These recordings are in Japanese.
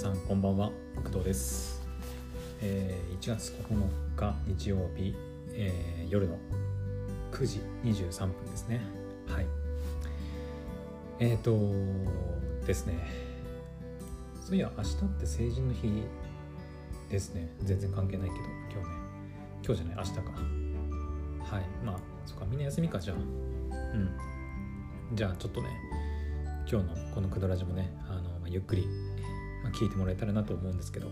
さんこんばんは。工藤です、えー1月9日日曜日、えー夜の9時23分ですね。はい。えっ、ー、とですね。そういや明日って成人の日ですね。全然関係ないけど今日ね。今日じゃない明日か。はい。まあそっかみんな休みかじゃあ。うん。じゃあちょっとね今日のこのクドラジもねあの、まあゆっくり、まあ、聞いてもらえたらなと思うんですけど。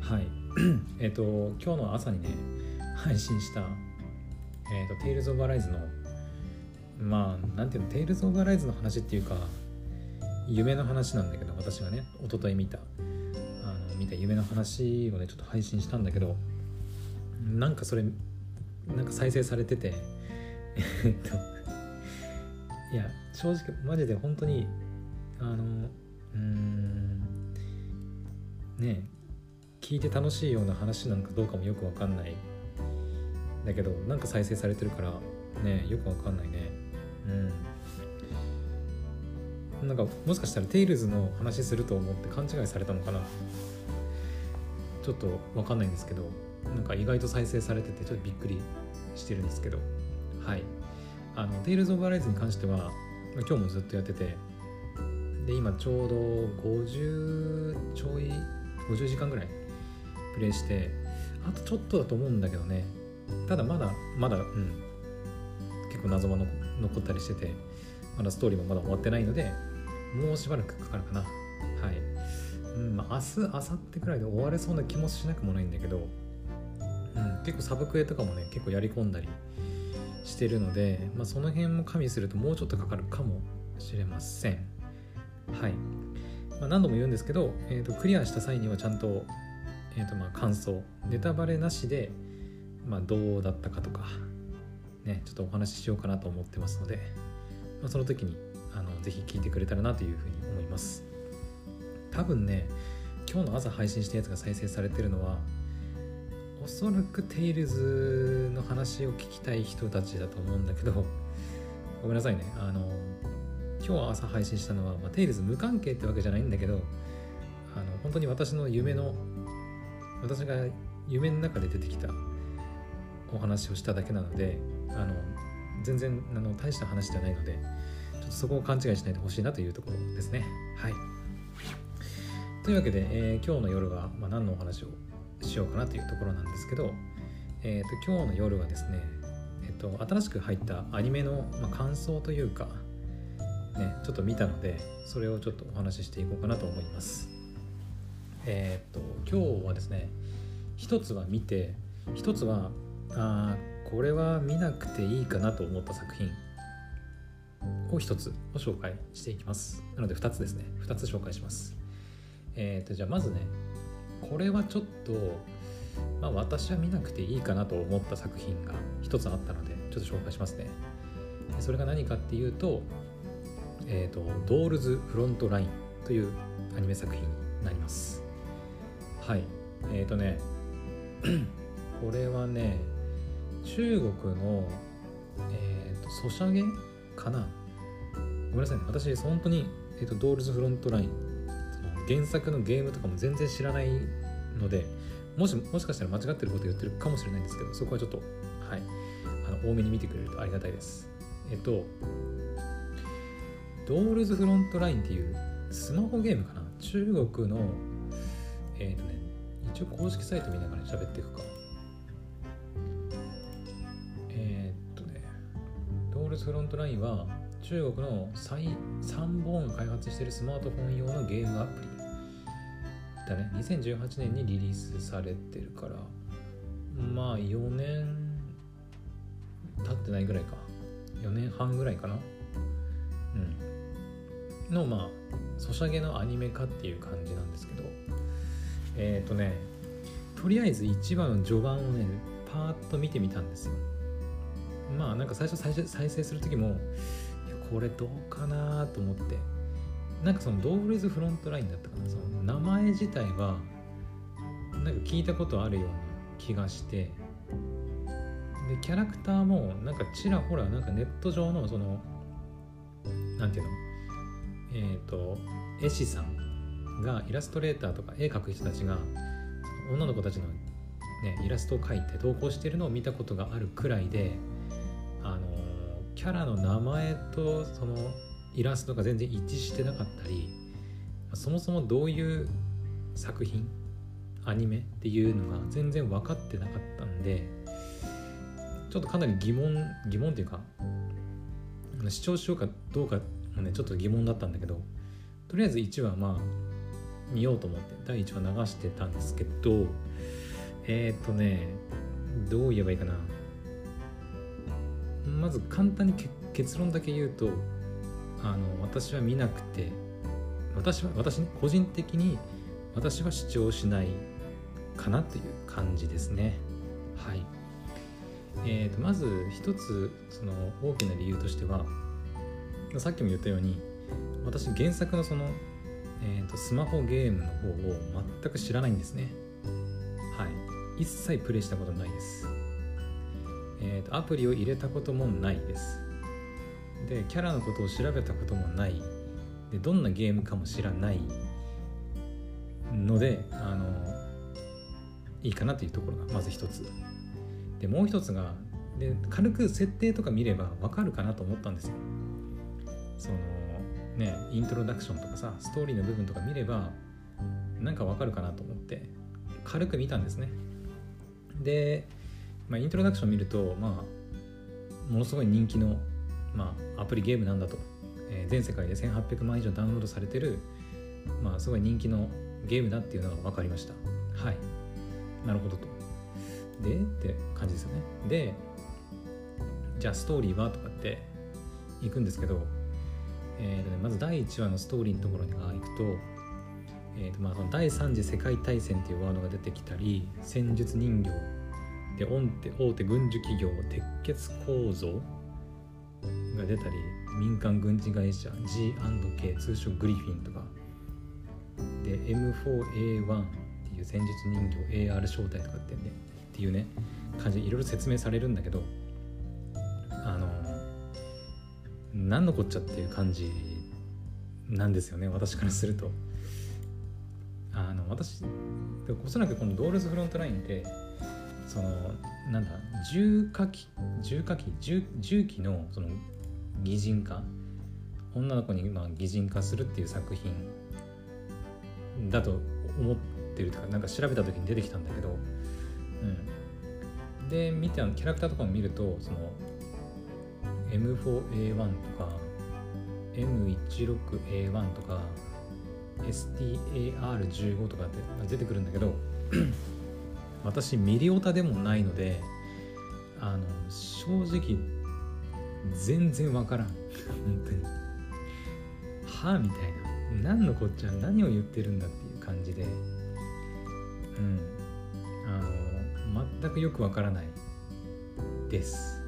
はい。えっと今日の朝にね配信した「えー、とテイルズ・オブ・アライズの」まあなんていうのテイルズ・オブ・アライズの話っていうか夢の話なんだけど私がね一昨日見たあの見た夢の話をねちょっと配信したんだけどなんかそれなんか再生されてて えっといや正直マジで本当にあのうんね聞いて楽しいような話なんかどうかもよくわかんない。だけどなんか再生されてるからねよくわかんないね。うん。なんかもしかしたらテイルズの話すると思って勘違いされたのかな。ちょっとわかんないんですけどなんか意外と再生されててちょっとびっくりしてるんですけど。はい。あの、テイルズ・オブ・アライズに関しては、今日もずっとやってて、で、今ちょうど50ちょい、50時間ぐらいプレイして、あとちょっとだと思うんだけどね、ただまだ、まだ、うん、結構謎は残ったりしてて、まだストーリーもまだ終わってないので、もうしばらくかかるかな。はい。うん、まあ、明日、明後日くらいで終われそうな気もしなくもないんだけど、うん、結構サブクエとかもね、結構やり込んだり、してるので、まあ、その辺も加味するともうちょっとかかるかもしれませんはい、まあ、何度も言うんですけど、えー、とクリアした際にはちゃんと,、えー、とまあ感想ネタバレなしで、まあ、どうだったかとかねちょっとお話ししようかなと思ってますので、まあ、その時にあのぜひ聞いてくれたらなというふうに思います。多分ね今日の朝配信したやつが再生されてるのはおそらくテイルズの話を聞きたい人たちだと思うんだけどごめんなさいね。あの今日朝配信したのは、まあ、テイルズ無関係ってわけじゃないんだけどあの本当に私の夢の私が夢の中で出てきたお話をしただけなのであの全然あの大した話じゃないのでちょっとそこを勘違いしないでほしいなというところですね。はい。というわけで、えー今日の夜は、まあ、何のお話をしようかなというところなんですけど、えー、と今日の夜はですね、えー、と新しく入ったアニメの、まあ、感想というか、ちょっと見たのでそれをちょっとお話ししていこうかなと思います。えっ、と今日はですね一つは見て一つはあこれは見なくていいかなと思った作品を一つを紹介していきます。なので二つですね二つ紹介します。えっ、とじゃあまずねこれはちょっと、まあ、私は見なくていいかなと思った作品が一つあったのでちょっと紹介しますねそれが何かっていうと,、えーと「ドールズフロントライン」というアニメ作品になります。はい。えっ、ー、とね これはね中国のえっ、とソシャゲかな？ごめんなさいね。私本当に、えーとドールズフロントライン原作のゲームとかも全然知らないのでもしもしかしたら間違ってること言ってるかもしれないんですけどそこはちょっとはい。あの多めに見てくれるとありがたいです。えっとドールズフロントラインっていうスマホゲームかな？中国のえっ、とね一応公式サイト見ながら喋っていくか。えっとねドールズフロントラインは中国の最3本開発しているスマートフォン用のゲームアプリ。だね。2018年にリリースされてるから。まあ4年経ってないぐらいか。4年半ぐらいかな。のまあソシャゲのアニメ化っていう感じなんですけどえっ、ー、とねとりあえず1話の序盤をねパーッと見てみたんですよ。まあなんか最初再生する時もこれどうかなと思って。なんかそのドールズフロントラインだったかな。その名前自体はなんか聞いたことあるような気がして。でキャラクターもなんかちらほらなんかネット上のそのなんていうの？えっ、と絵師さんがイラストレーターとか絵描く人たちが女の子たちの、ね、イラストを描いて投稿してるのを見たことがあるくらいであのキャラの名前とそのイラストが全然一致してなかったりそもそもどういう作品アニメっていうのが全然分かってなかったんでちょっとかなり疑問疑問っていうか視聴しようかどうかもねちょっと疑問だったんだけどとりあえず1話まあ見ようと思って第1話流してたんですけどえっ、ー、とねどう言えばいいかな。まず簡単に結論だけ言うとあの私は見なくて私は私個人的に私は視聴しないかなという感じですね。はい。えーと、まず一つその大きな理由としてはさっきも言ったように私原作のその、えーと、スマホゲームの方を全く知らないんですね。はい。一切プレイしたことないです。えーとアプリを入れたこともないです。でキャラのことを調べたこともない。でどんなゲームかも知らないのであのいいかなというところがまず一つ。でもう一つがで軽く設定とか見ればわかるかなと思ったんですよ。そのねイントロダクションとかさストーリーの部分とか見ればなんかわかるかなと思って軽く見たんですね。で、まあ、イントロダクション見るとまあものすごい人気の、まあ、アプリゲームなんだと、えー、全世界で1800万以上ダウンロードされてる、まあ、すごい人気のゲームだっていうのが分かりました。はい。なるほどと。でって感じですよね。でじゃあストーリーは？とかって行くんですけど、えーとね、まず第1話のストーリーのところに行くと,、えーとまあ、その第3次世界大戦っていうワードが出てきたり戦術人形で大手軍需企業鉄血構造が出たり民間軍事会社 G&K 通称グリフィンとか。で M4A1 っていう戦術人形 AR 招待とかってねっていうね感じでいろいろ説明されるんだけど何のこっちゃっていう感じなんですよね私からすると。あの私おそらくこのドールズフロントラインってそのなんだ重火器重火器重重機のその擬人化。女の子にまあ擬人化するっていう作品だと思ってるとかなんか調べた時に出てきたんだけど、うん、で見てキャラクターとかも見るとその M4A1 とか M16A1 とか STAR15 とかって出てくるんだけど 私ミリオタでもないのであの正直全然わからん。本当に。はあみたいな。何のこっちゃ何を言ってるんだっていう感じで。うん。あの全くよくわからないです。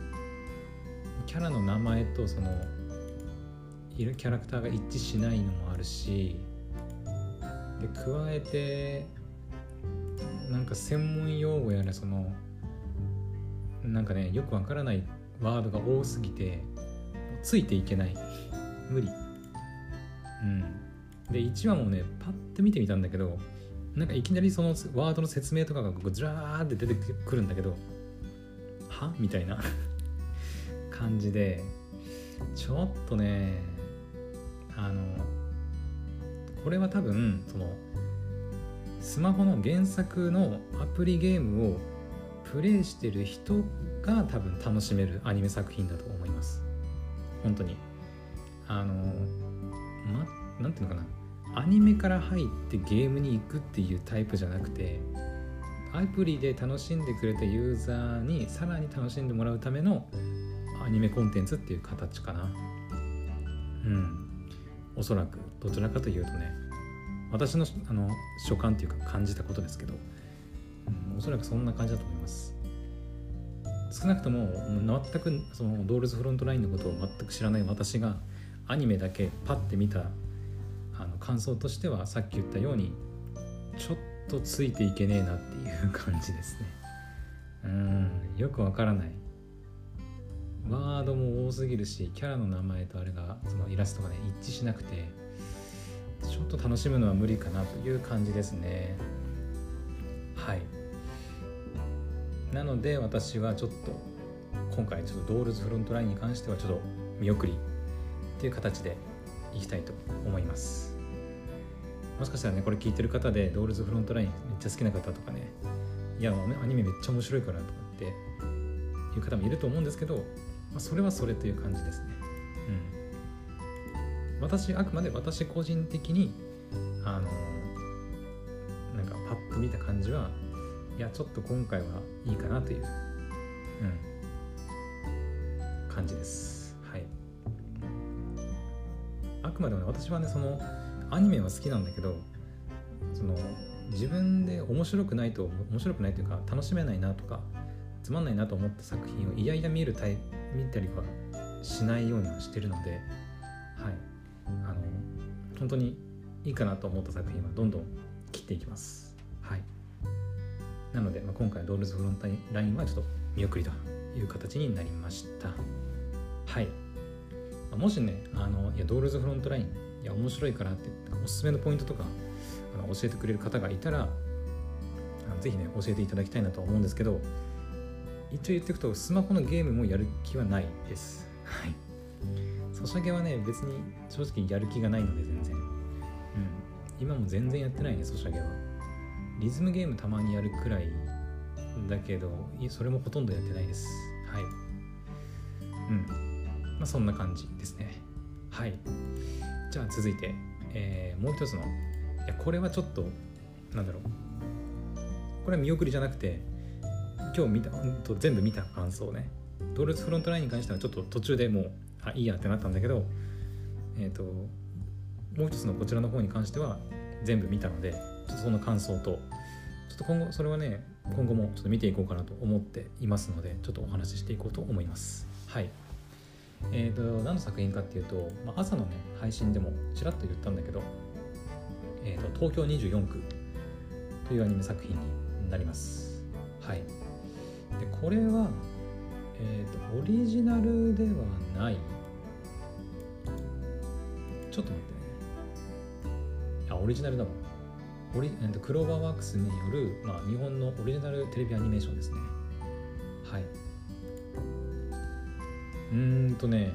キャラの名前とそのいるキャラクターが一致しないのもあるしで加えてなんか専門用語やらそのなんかねよくわからないワードが多すぎてついていけない。無理。うん。で1話もねパッと見てみたんだけどなんかいきなりそのワードの説明とかがずらーって出てくるんだけどは？みたいな。感じでちょっとねあのこれは多分そのスマホの原作のアプリゲームをプレイしてる人が多分楽しめるアニメ作品だと思います。本当に。あのまなんていうのかな。アニメから入ってゲームに行くっていうタイプじゃなくてアプリで楽しんでくれたユーザーにさらに楽しんでもらうためのニメコンテンツっていう形かな。うん。おそらくどちらかというとね私のあの所感というか感じたことですけど、うん、おそらくそんな感じだと思います。少なくとも全くそのドールズフロントラインのことを全く知らない私がアニメだけパッて見たあの感想としてはさっき言ったようにちょっとついていけねえなっていう感じですね。うんよくわからない。ワードも多すぎるしキャラの名前とあれがそのイラストがね一致しなくてちょっと楽しむのは無理かなという感じですね。はい。なので私はちょっと今回ちょっとドールズフロントラインに関してはちょっと見送りっていう形でいきたいと思います。もしかしたらねこれ聞いてる方でドールズフロントラインめっちゃ好きな方とかねいやアニメめっちゃ面白いからとかっていう方もいると思うんですけど、まあ、それはそれという感じですね。うん。私あくまで私個人的にあのなんかパッと見た感じはいやちょっと今回はいいかなという、うん、感じです。はい。あくまでも、ね、私はねそのアニメは好きなんだけどその自分で面白くないと面白くないというか楽しめないなとかつまんないなと思った作品をいやいや見るタイプ見たりはしないようにはしてるのではい。あの本当にいいかなと思った作品はどんどん切っていきます。はい。なので、まあ、今回ドールズフロントラインはちょっと見送りという形になりました。はい。もしねあのいやドールズフロントラインいや面白いからっておすすめのポイントとかあの教えてくれる方がいたらぜひね教えていただきたいなと思うんですけど一応言っておくとスマホのゲームもやる気はないです。はい。ソシャゲはね別に正直やる気がないので全然。うん。今も全然やってないねソシャゲは。リズムゲームたまにやるくらいだけどそれもほとんどやってないです。はい。うん。まあそんな感じですね。はい。じゃあ続いて、えー、もう一つのいやこれはちょっとなんだろう。これは見送りじゃなくて今日見たと全部見た感想ね。ドールズフロントラインに関してはちょっと途中でもうあいいやってなったんだけどえっ、ー、ともう一つのこちらの方に関しては全部見たのでちょっとその感想とちょっと今後それはね今後もちょっと見ていこうかなと思っていますのでちょっとお話ししていこうと思います。はい。えーと、何の作品かっていうと、まあ、朝のね配信でもちらっと言ったんだけど、えーと、東京24区というアニメ作品になります。はい。でこれは、えーと、オリジナルではない。ちょっと待ってね。あオリジナルだわオリ、えー、とクローバーワークスによる、まあ、日本のオリジナルテレビアニメーションですね。はい。うーんとね。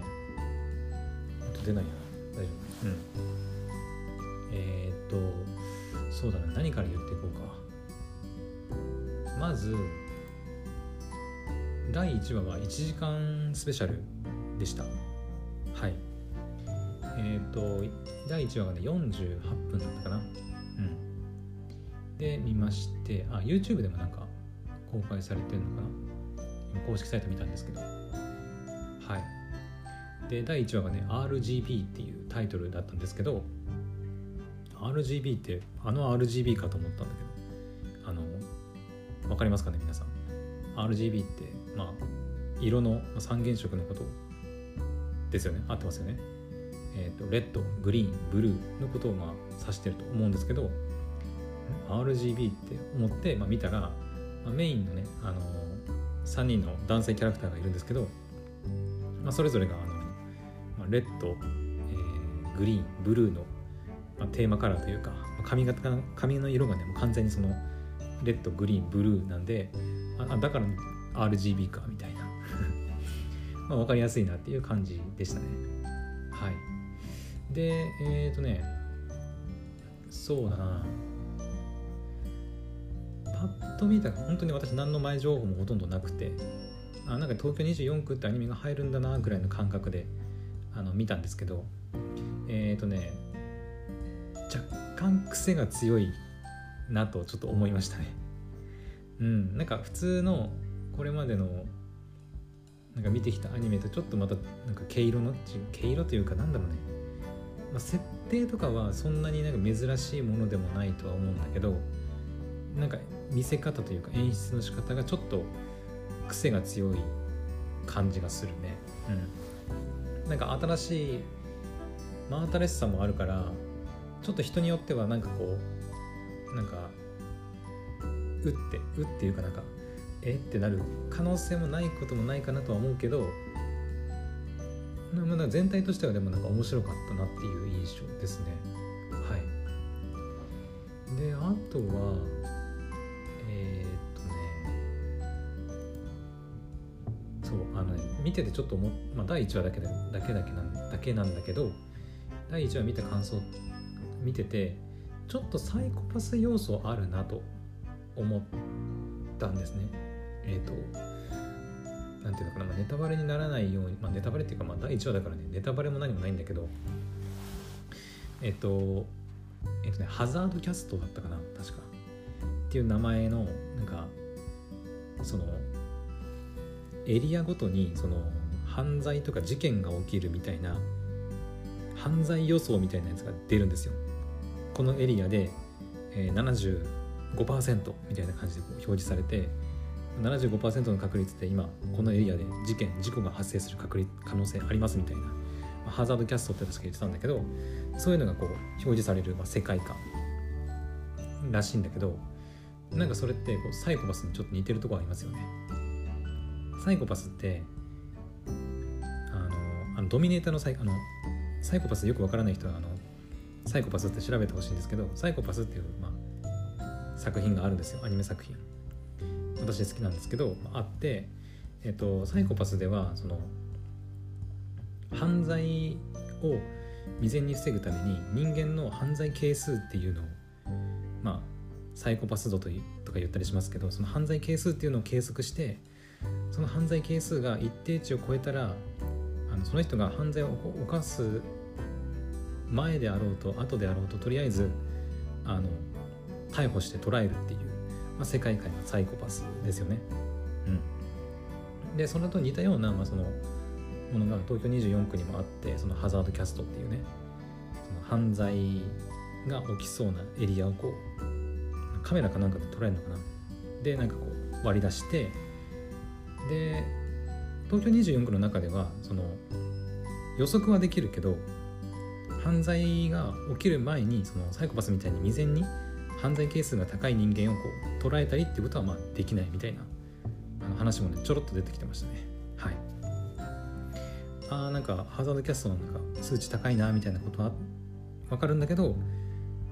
あと出ないや大丈夫。うん。えー、っとそうだね何から言っていこうか。まず第1話は1時間スペシャルでした。はい。えー、っと第1話がね48分だったかな。うん。で見ましてあ YouTube でもなんか公開されてるのかな。公式サイト見たんですけど。はい。で第1話がね RGB っていうタイトルだったんですけど RGB ってあの RGB かと思ったんだけどあの分かりますかね皆さん。RGB ってまあ色の三原色のことですよね。合ってますよね。え、ー、とレッドグリーンブルーのことをまあ指してると思うんですけど RGB って思って、まあ、見たら、まあ、メインのね、あの3人の男性キャラクターがいるんですけどまあ、それぞれがあの、まあ、レッド、えー、グリーンブルーの、まあ、テーマカラーというか髪型髪の色がねもう完全にそのレッドグリーンブルーなんであだから RGB かみたいな。まあ分かりやすいなっていう感じでしたね。はい。でえっ、ー、とねそうだな。パッと見たら本当に私何の前情報もほとんどなくてあなんか東京24区ってアニメが入るんだなぐらいの感覚であの見たんですけどえっ、ー、とね若干癖が強いなとちょっと思いましたね。うんなんか普通のこれまでのなんか見てきたアニメとちょっとまたなんか毛色の毛色というかなんだろうね、まあ、設定とかはそんなになんか珍しいものでもないとは思うんだけどなんか見せ方というか演出の仕方がちょっと癖が強い感じがするね。うん。なんか新しい真新しさもあるからちょっと人によってはなんかこうなんかうってうっていうかなんかえ？ってなる可能性もないこともないかなとは思うけどまあ全体としてはでもなんか面白かったなっていう印象ですね。はい。であとはえー、っとねそうあのね見ててちょっと思、まあ、第1話だけでだけだけなんだけなんだけど第1話見た感想見ててちょっとサイコパス要素あるなと思ったんですね。えっ、となんていうのかな、まあ、ネタバレにならないように、まあ、ネタバレっていうか、まあ、第1話だからねネタバレも何もないんだけどえっ、とえっ、とねハザードキャストだったかな確か。っていう名前のなんかそのエリアごとにその犯罪とか事件が起きるみたいな犯罪予想みたいなやつが出るんですよ。このエリアで、えー、75%みたいな感じでこう表示されて75%の確率で今このエリアで事件事故が発生する確率可能性ありますみたいな、まあ、ハザードキャストって確か言ってたんだけどそういうのがこう表示される、まあ、世界観らしいんだけどなんかそれってこうサイコパスにちょっと似てるとこありますよね。サイコパスってあのあのドミネーターのサイあのサイコパスよくわからない人はあのサイコパスって調べてほしいんですけどサイコパスっていう、まあ、作品があるんですよ。アニメ作品。私好きなんですけどあって、えっと、サイコパスではその犯罪を未然に防ぐために人間の犯罪係数っていうのをまあサイコパス度ととか言ったりしますけどその犯罪係数っていうのを計測してその犯罪係数が一定値を超えたらあのその人が犯罪を犯す前であろうと後であろうととりあえずあの逮捕して捕らえるっていう、まあ、世界観がサイコパスですよね。うん、でそれと似たような、まあ、そのものが東京24区にもあってそのハザードキャストっていうねその犯罪が起きそうなエリアをこうカメラかなんかで捉えるのかなでなんかこう割り出してで東京24区の中ではその予測はできるけど犯罪が起きる前にそのサイコパスみたいに未然に犯罪係数が高い人間をこう捉えたりってことはまあできないみたいなあの話もねちょろっと出てきてましたね。はい。あーなんかハザードキャストのなんか数値高いなみたいなことは分かるんだけど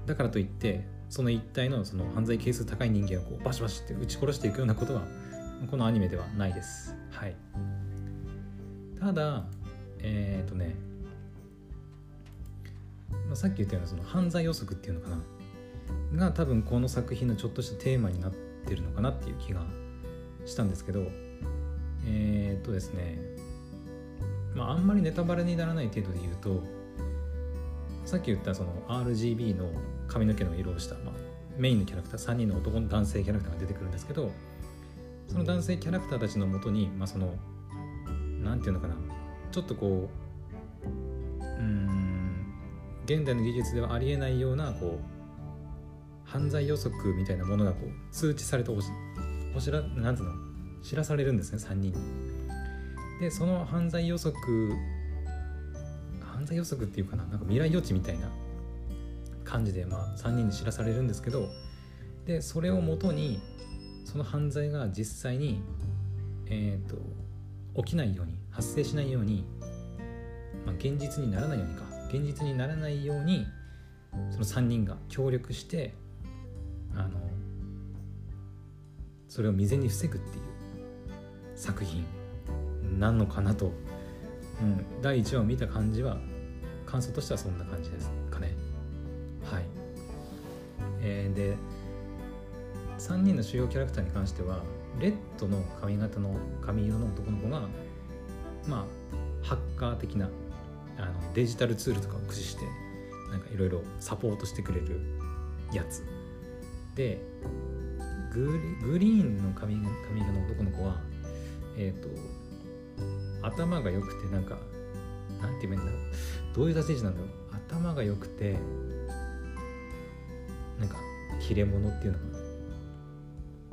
だからといってその一体のその犯罪係数高い人間をこうバシバシって撃ち殺していくようなことはこのアニメではないです。はい。ただえっ、ー、とねまあ、さっき言ったようなその犯罪予測っていうのかな。が多分この作品のちょっとしたテーマになってるのかなっていう気がしたんですけどえー、っとですねまああんまりネタバレにならない程度で言うとさっき言ったその RGB の髪の毛の色をした、まあ、メインのキャラクター3人の男の男性キャラクターが出てくるんですけどその男性キャラクターたちのもとに、まあ、その何て言うのかなちょっとこううん現代の技術ではありえないようなこう犯罪予測みたいなものがこう通知されておしおしらなんつうの？知らされるんですね3人に。でその犯罪予測犯罪予測っていうかななんか未来予知みたいな感じで、まあ、3人に知らされるんですけどでそれをもとにその犯罪が実際に、えーと、と起きないように発生しないように、まあ、現実にならないようにか現実にならないようにその3人が協力してあのそれを未然に防ぐっていう作品なのかなと、うん、第1話を見た感じは感想としてはそんな感じですかね。はい。えー、で3人の主要キャラクターに関してはレッドの髪型の髪色の男の子がまあハッカー的なあのデジタルツールとかを駆使してなんかいろいろサポートしてくれるやつ。でグリーンの髪髪の男の子はえっ、ー、と頭が良くてなんかなんて言えばいいんだろう。どういう立ち位置なんだろう。頭が良くてなんか切れ者っていうのかな。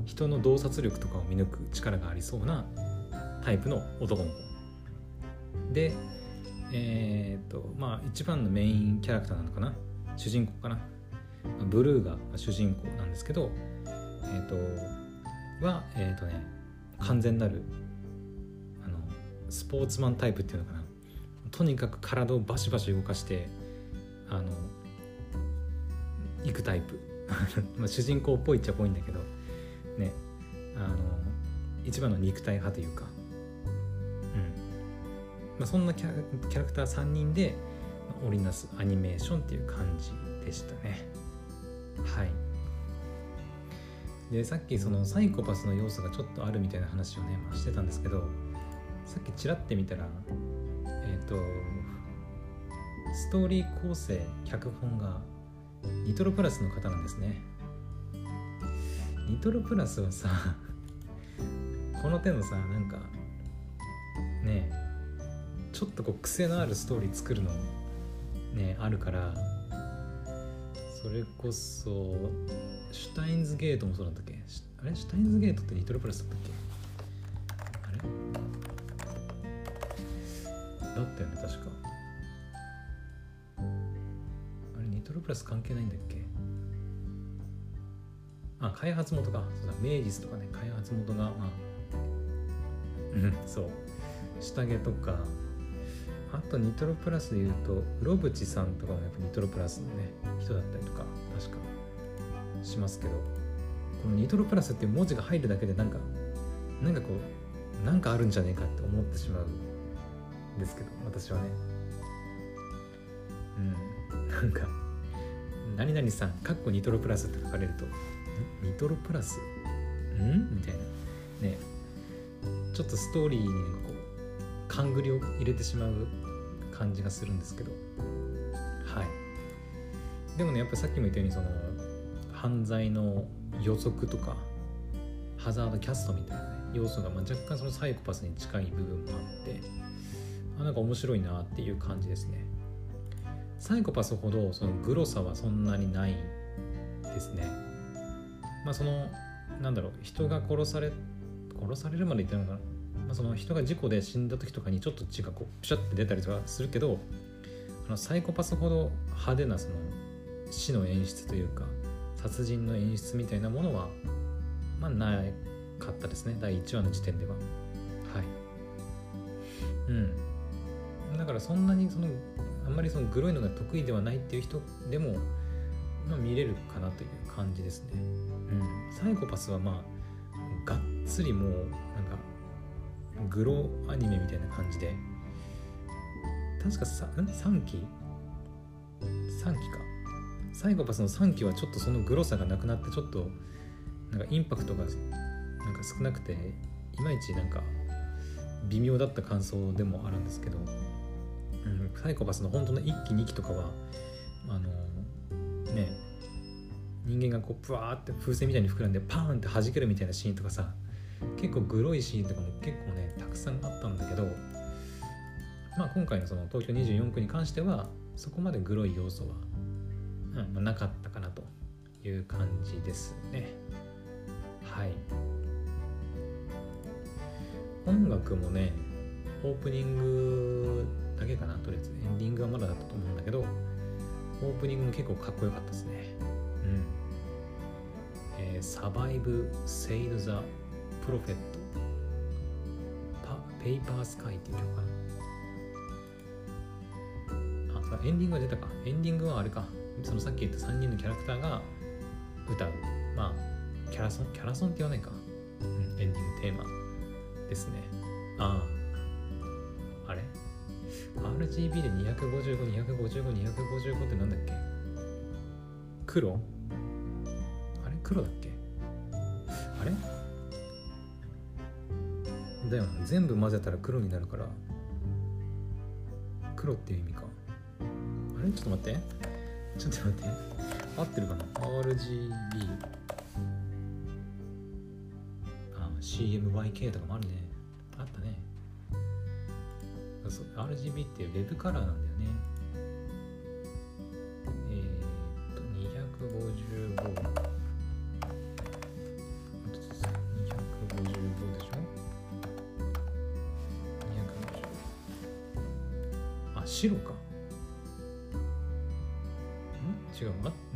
人の洞察力とかを見抜く力がありそうなタイプの男の子。でえっ、とまあ一番のメインキャラクターなのかな。主人公かな。ブルーが主人公なんですけどえっ、とはえっ、とね完全なるあのスポーツマンタイプっていうのかな。とにかく体をバシバシ動かしてあの行くタイプ。まあ主人公っぽいっちゃっぽいんだけどねあの一番の肉体派というか、うん。まあ、そんなキャキャラクター3人で織りなすアニメーションっていう感じでしたね。はい。でさっきそのサイコパスの要素がちょっとあるみたいな話をね、まあ、してたんですけどさっきちらって見たらえっ、ー、とストーリー構成脚本がニトロプラスの方なんですね。ニトロプラスはさ この手のさなんかねちょっとこう癖のあるストーリー作るのねあるからそれこそシュタインズゲートもそうだったっけ？あれ？シュタインズゲートってニトロプラスだったっけ？あれ？だったよね確か。あれニトロプラス関係ないんだっけ？あ開発元か。そうだ明治とかね開発元がまあそう。下着とかあとニトロプラスで言うとロブチさんとかもやっぱニトロプラスのね人だったりとか確かしますけどこのニトロプラスっていう文字が入るだけでなんかなんかこうなんかあるんじゃねえかって思ってしまうんですけど私はね。うん。なんか何々さんかっこニトロプラスって書かれるとニトロプラス？ん？みたいな。ね。ちょっとストーリーにこう勘繰りを入れてしまう感じがするんですけど。はい。でもねやっぱさっきも言ったようにその犯罪の予測とかハザードキャストみたいな、ね、要素がまあ若干そのサイコパスに近い部分もあってあなんか面白いなっていう感じですね。サイコパスほどそのグロさはそんなにないですね。まあそのなんだろう人が殺され殺されるまで言ってるのかな、その人が事故で死んだ時とかにちょっと血がこうプシャって出たりとかするけどあのサイコパスほど派手なその死の演出というか殺人の演出みたいなものはまあなかったですね。第1話の時点では。はい。うん。だからそんなにそのあんまりそのグロいのが得意ではないっていう人でも、まあ、見れるかなという感じですね。うん。サイコパスはまあがっつりもうなんかグロアニメみたいな感じで。確かさ3期？3期か。サイコパスの3期はちょっとそのグロさがなくなってちょっとなんかインパクトがなんか少なくていまいちなんか微妙だった感想でもあるんですけど、うん、サイコパスの本当の1期2期とかはあのね人間がこうプワーって風船みたいに膨らんでパーンって弾けるみたいなシーンとかさ。結構グロいシーンとかも結構ねたくさんあったんだけどまあ今回のその東京24区に関してはそこまでグロい要素はうんまあ、なかったかなという感じですね。はい。音楽もねオープニングだけかなとりあえず。エンディングはまだだったと思うんだけどオープニングも結構かっこよかったですね。うん。えー、サバイブ・セイル・ザ・プロフェット。パペーパースカイっていう曲かな。あエンディングは出たか。エンディングはあれか。そのさっき言った3人のキャラクターが歌う。まあキャラソンキャラソンって言わないか、うん、エンディングテーマ。ですね。ああ。あれ？RGB で2552552555ってなんだっけ？黒？あれ？黒だっけ？あれ？だよ全部混ぜたら黒になるから。黒っていう意味か。あれ？ちょっと待って。ちょっと待って。合ってるかな？RGB あ CMYK とかもあるね。あったね。RGB っていうウェブカラーなんだよね。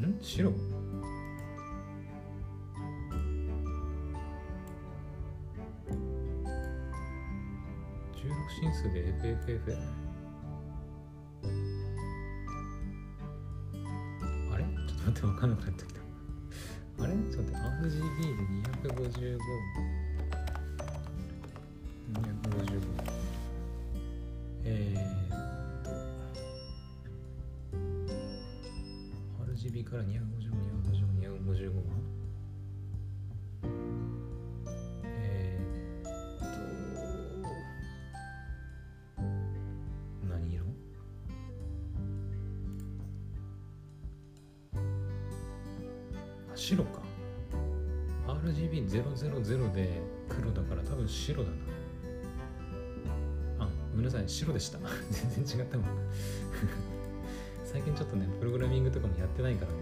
ん？白？16進数で FFF あれ？ちょっと待待って分かんなくなってきた。あれ？ちょっと待って RGB で255 255えー、から255、255、255は？えー、っと何色？あ白か。RGB000 で黒だから多分白だな。あごめんなさい白でした。全然違ったわ最近ちょっとねプログラミングとかもやってないからね。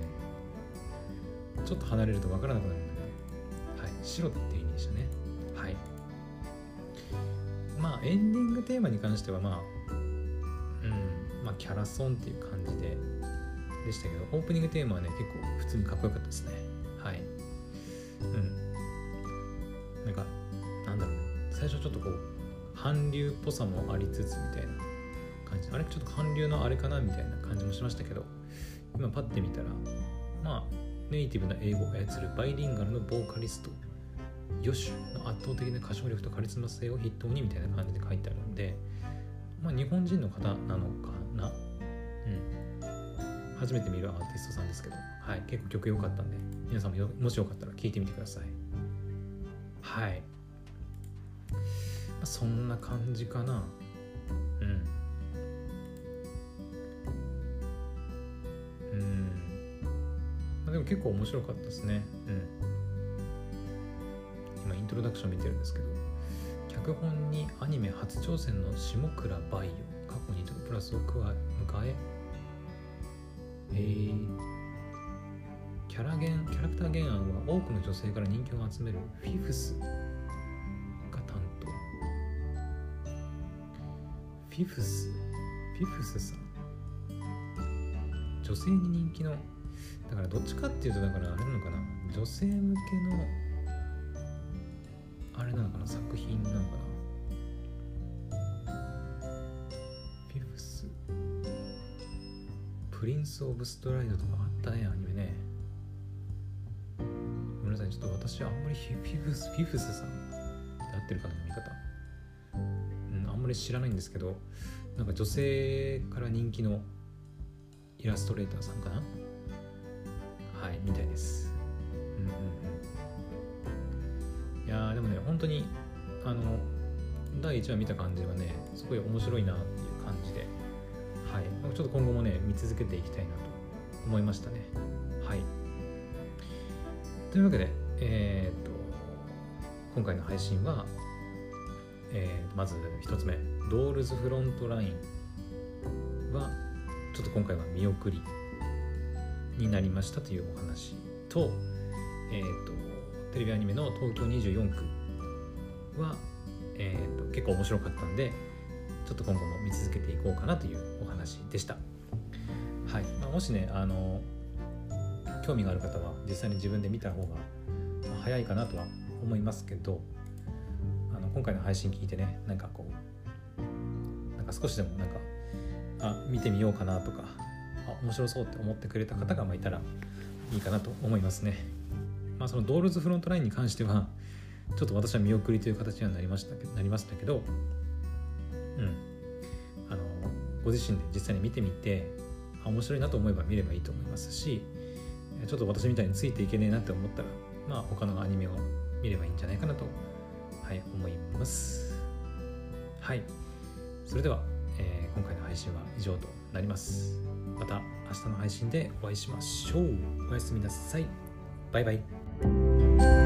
ちょっと離れると分からなくなるんではい。白っていう意味でしたね。はい。まあエンディングテーマに関してはまあうん。まあキャラソンっていう感じででしたけどオープニングテーマはね結構普通にかっこよかったですね。はい。うん。なんかなんだろう最初ちょっとこう韓流っぽさもありつつみたいな。感じ。あれ？ちょっと韓流のあれかなみたいな感じもしましたけど。今パッて見たらまあネイティブな英語を操るバイリンガルのボーカリストヨシュの圧倒的な歌唱力とカリスマ性を筆頭にみたいな感じで書いてあるんでまあ日本人の方なのかな？うん。初めて見るアーティストさんですけどはい。結構曲良かったんで皆さんもよもしよかったら聴いてみてください。はい、まあ、そんな感じかな。うん。でも結構面白かったですね。うん。今イントロダクション見てるんですけど。脚本にアニメ初挑戦の下倉バイオ過去にプラスを加え迎ええー、キャラ原キャラクター原案は多くの女性から人気を集めるフィフスが担当。フィフス？フィフスさん。女性に人気のだからどっちかっていうとだからあれなのかな女性向けのあれなのかな作品なのかな。フィフス。プリンス・オブ・ストライドとかあったねアニメね。ごめんなさいちょっと私はあんまりフィフスフィフスさんで合ってるかな読み方。うんあんまり知らないんですけどなんか女性から人気のイラストレーターさんかな。はいみたいです。うんうんうん。いやでもね本当にあの第1話見た感じはねすごい面白いなっていう感じで。はい。ちょっと今後もね見続けていきたいなと思いましたね。はい。というわけでえー、っと今回の配信は、えー、まず1つ目ドールズフロントラインはちょっと今回は見送り。になりましたというお話と,、えーと、テレビアニメの「東京24区は」えーと、結構面白かったんでちょっと今後も見続けていこうかなというお話でした。はいまあ、もしねあの興味がある方は実際に自分で見た方が早いかなとは思いますけどあの今回の配信聞いてねなんかこうなんか少しでもなんかあ見てみようかなとか面白そうって思ってくれた方がまあいたらいいかなと思いますね。まあ、そのドールズフロントラインに関してはちょっと私は見送りという形にはなりましたけどなりましたけど、うん、あのご自身で実際に見てみてあ面白いなと思えば見ればいいと思いますしちょっと私みたいについていけねえなって思ったらまあ他のアニメを見ればいいんじゃないかなと、はい、思います。はい。それでは、えー、今回の配信は以上となります。また明日の配信でお会いしましょう。おやすみなさい。バイバイ。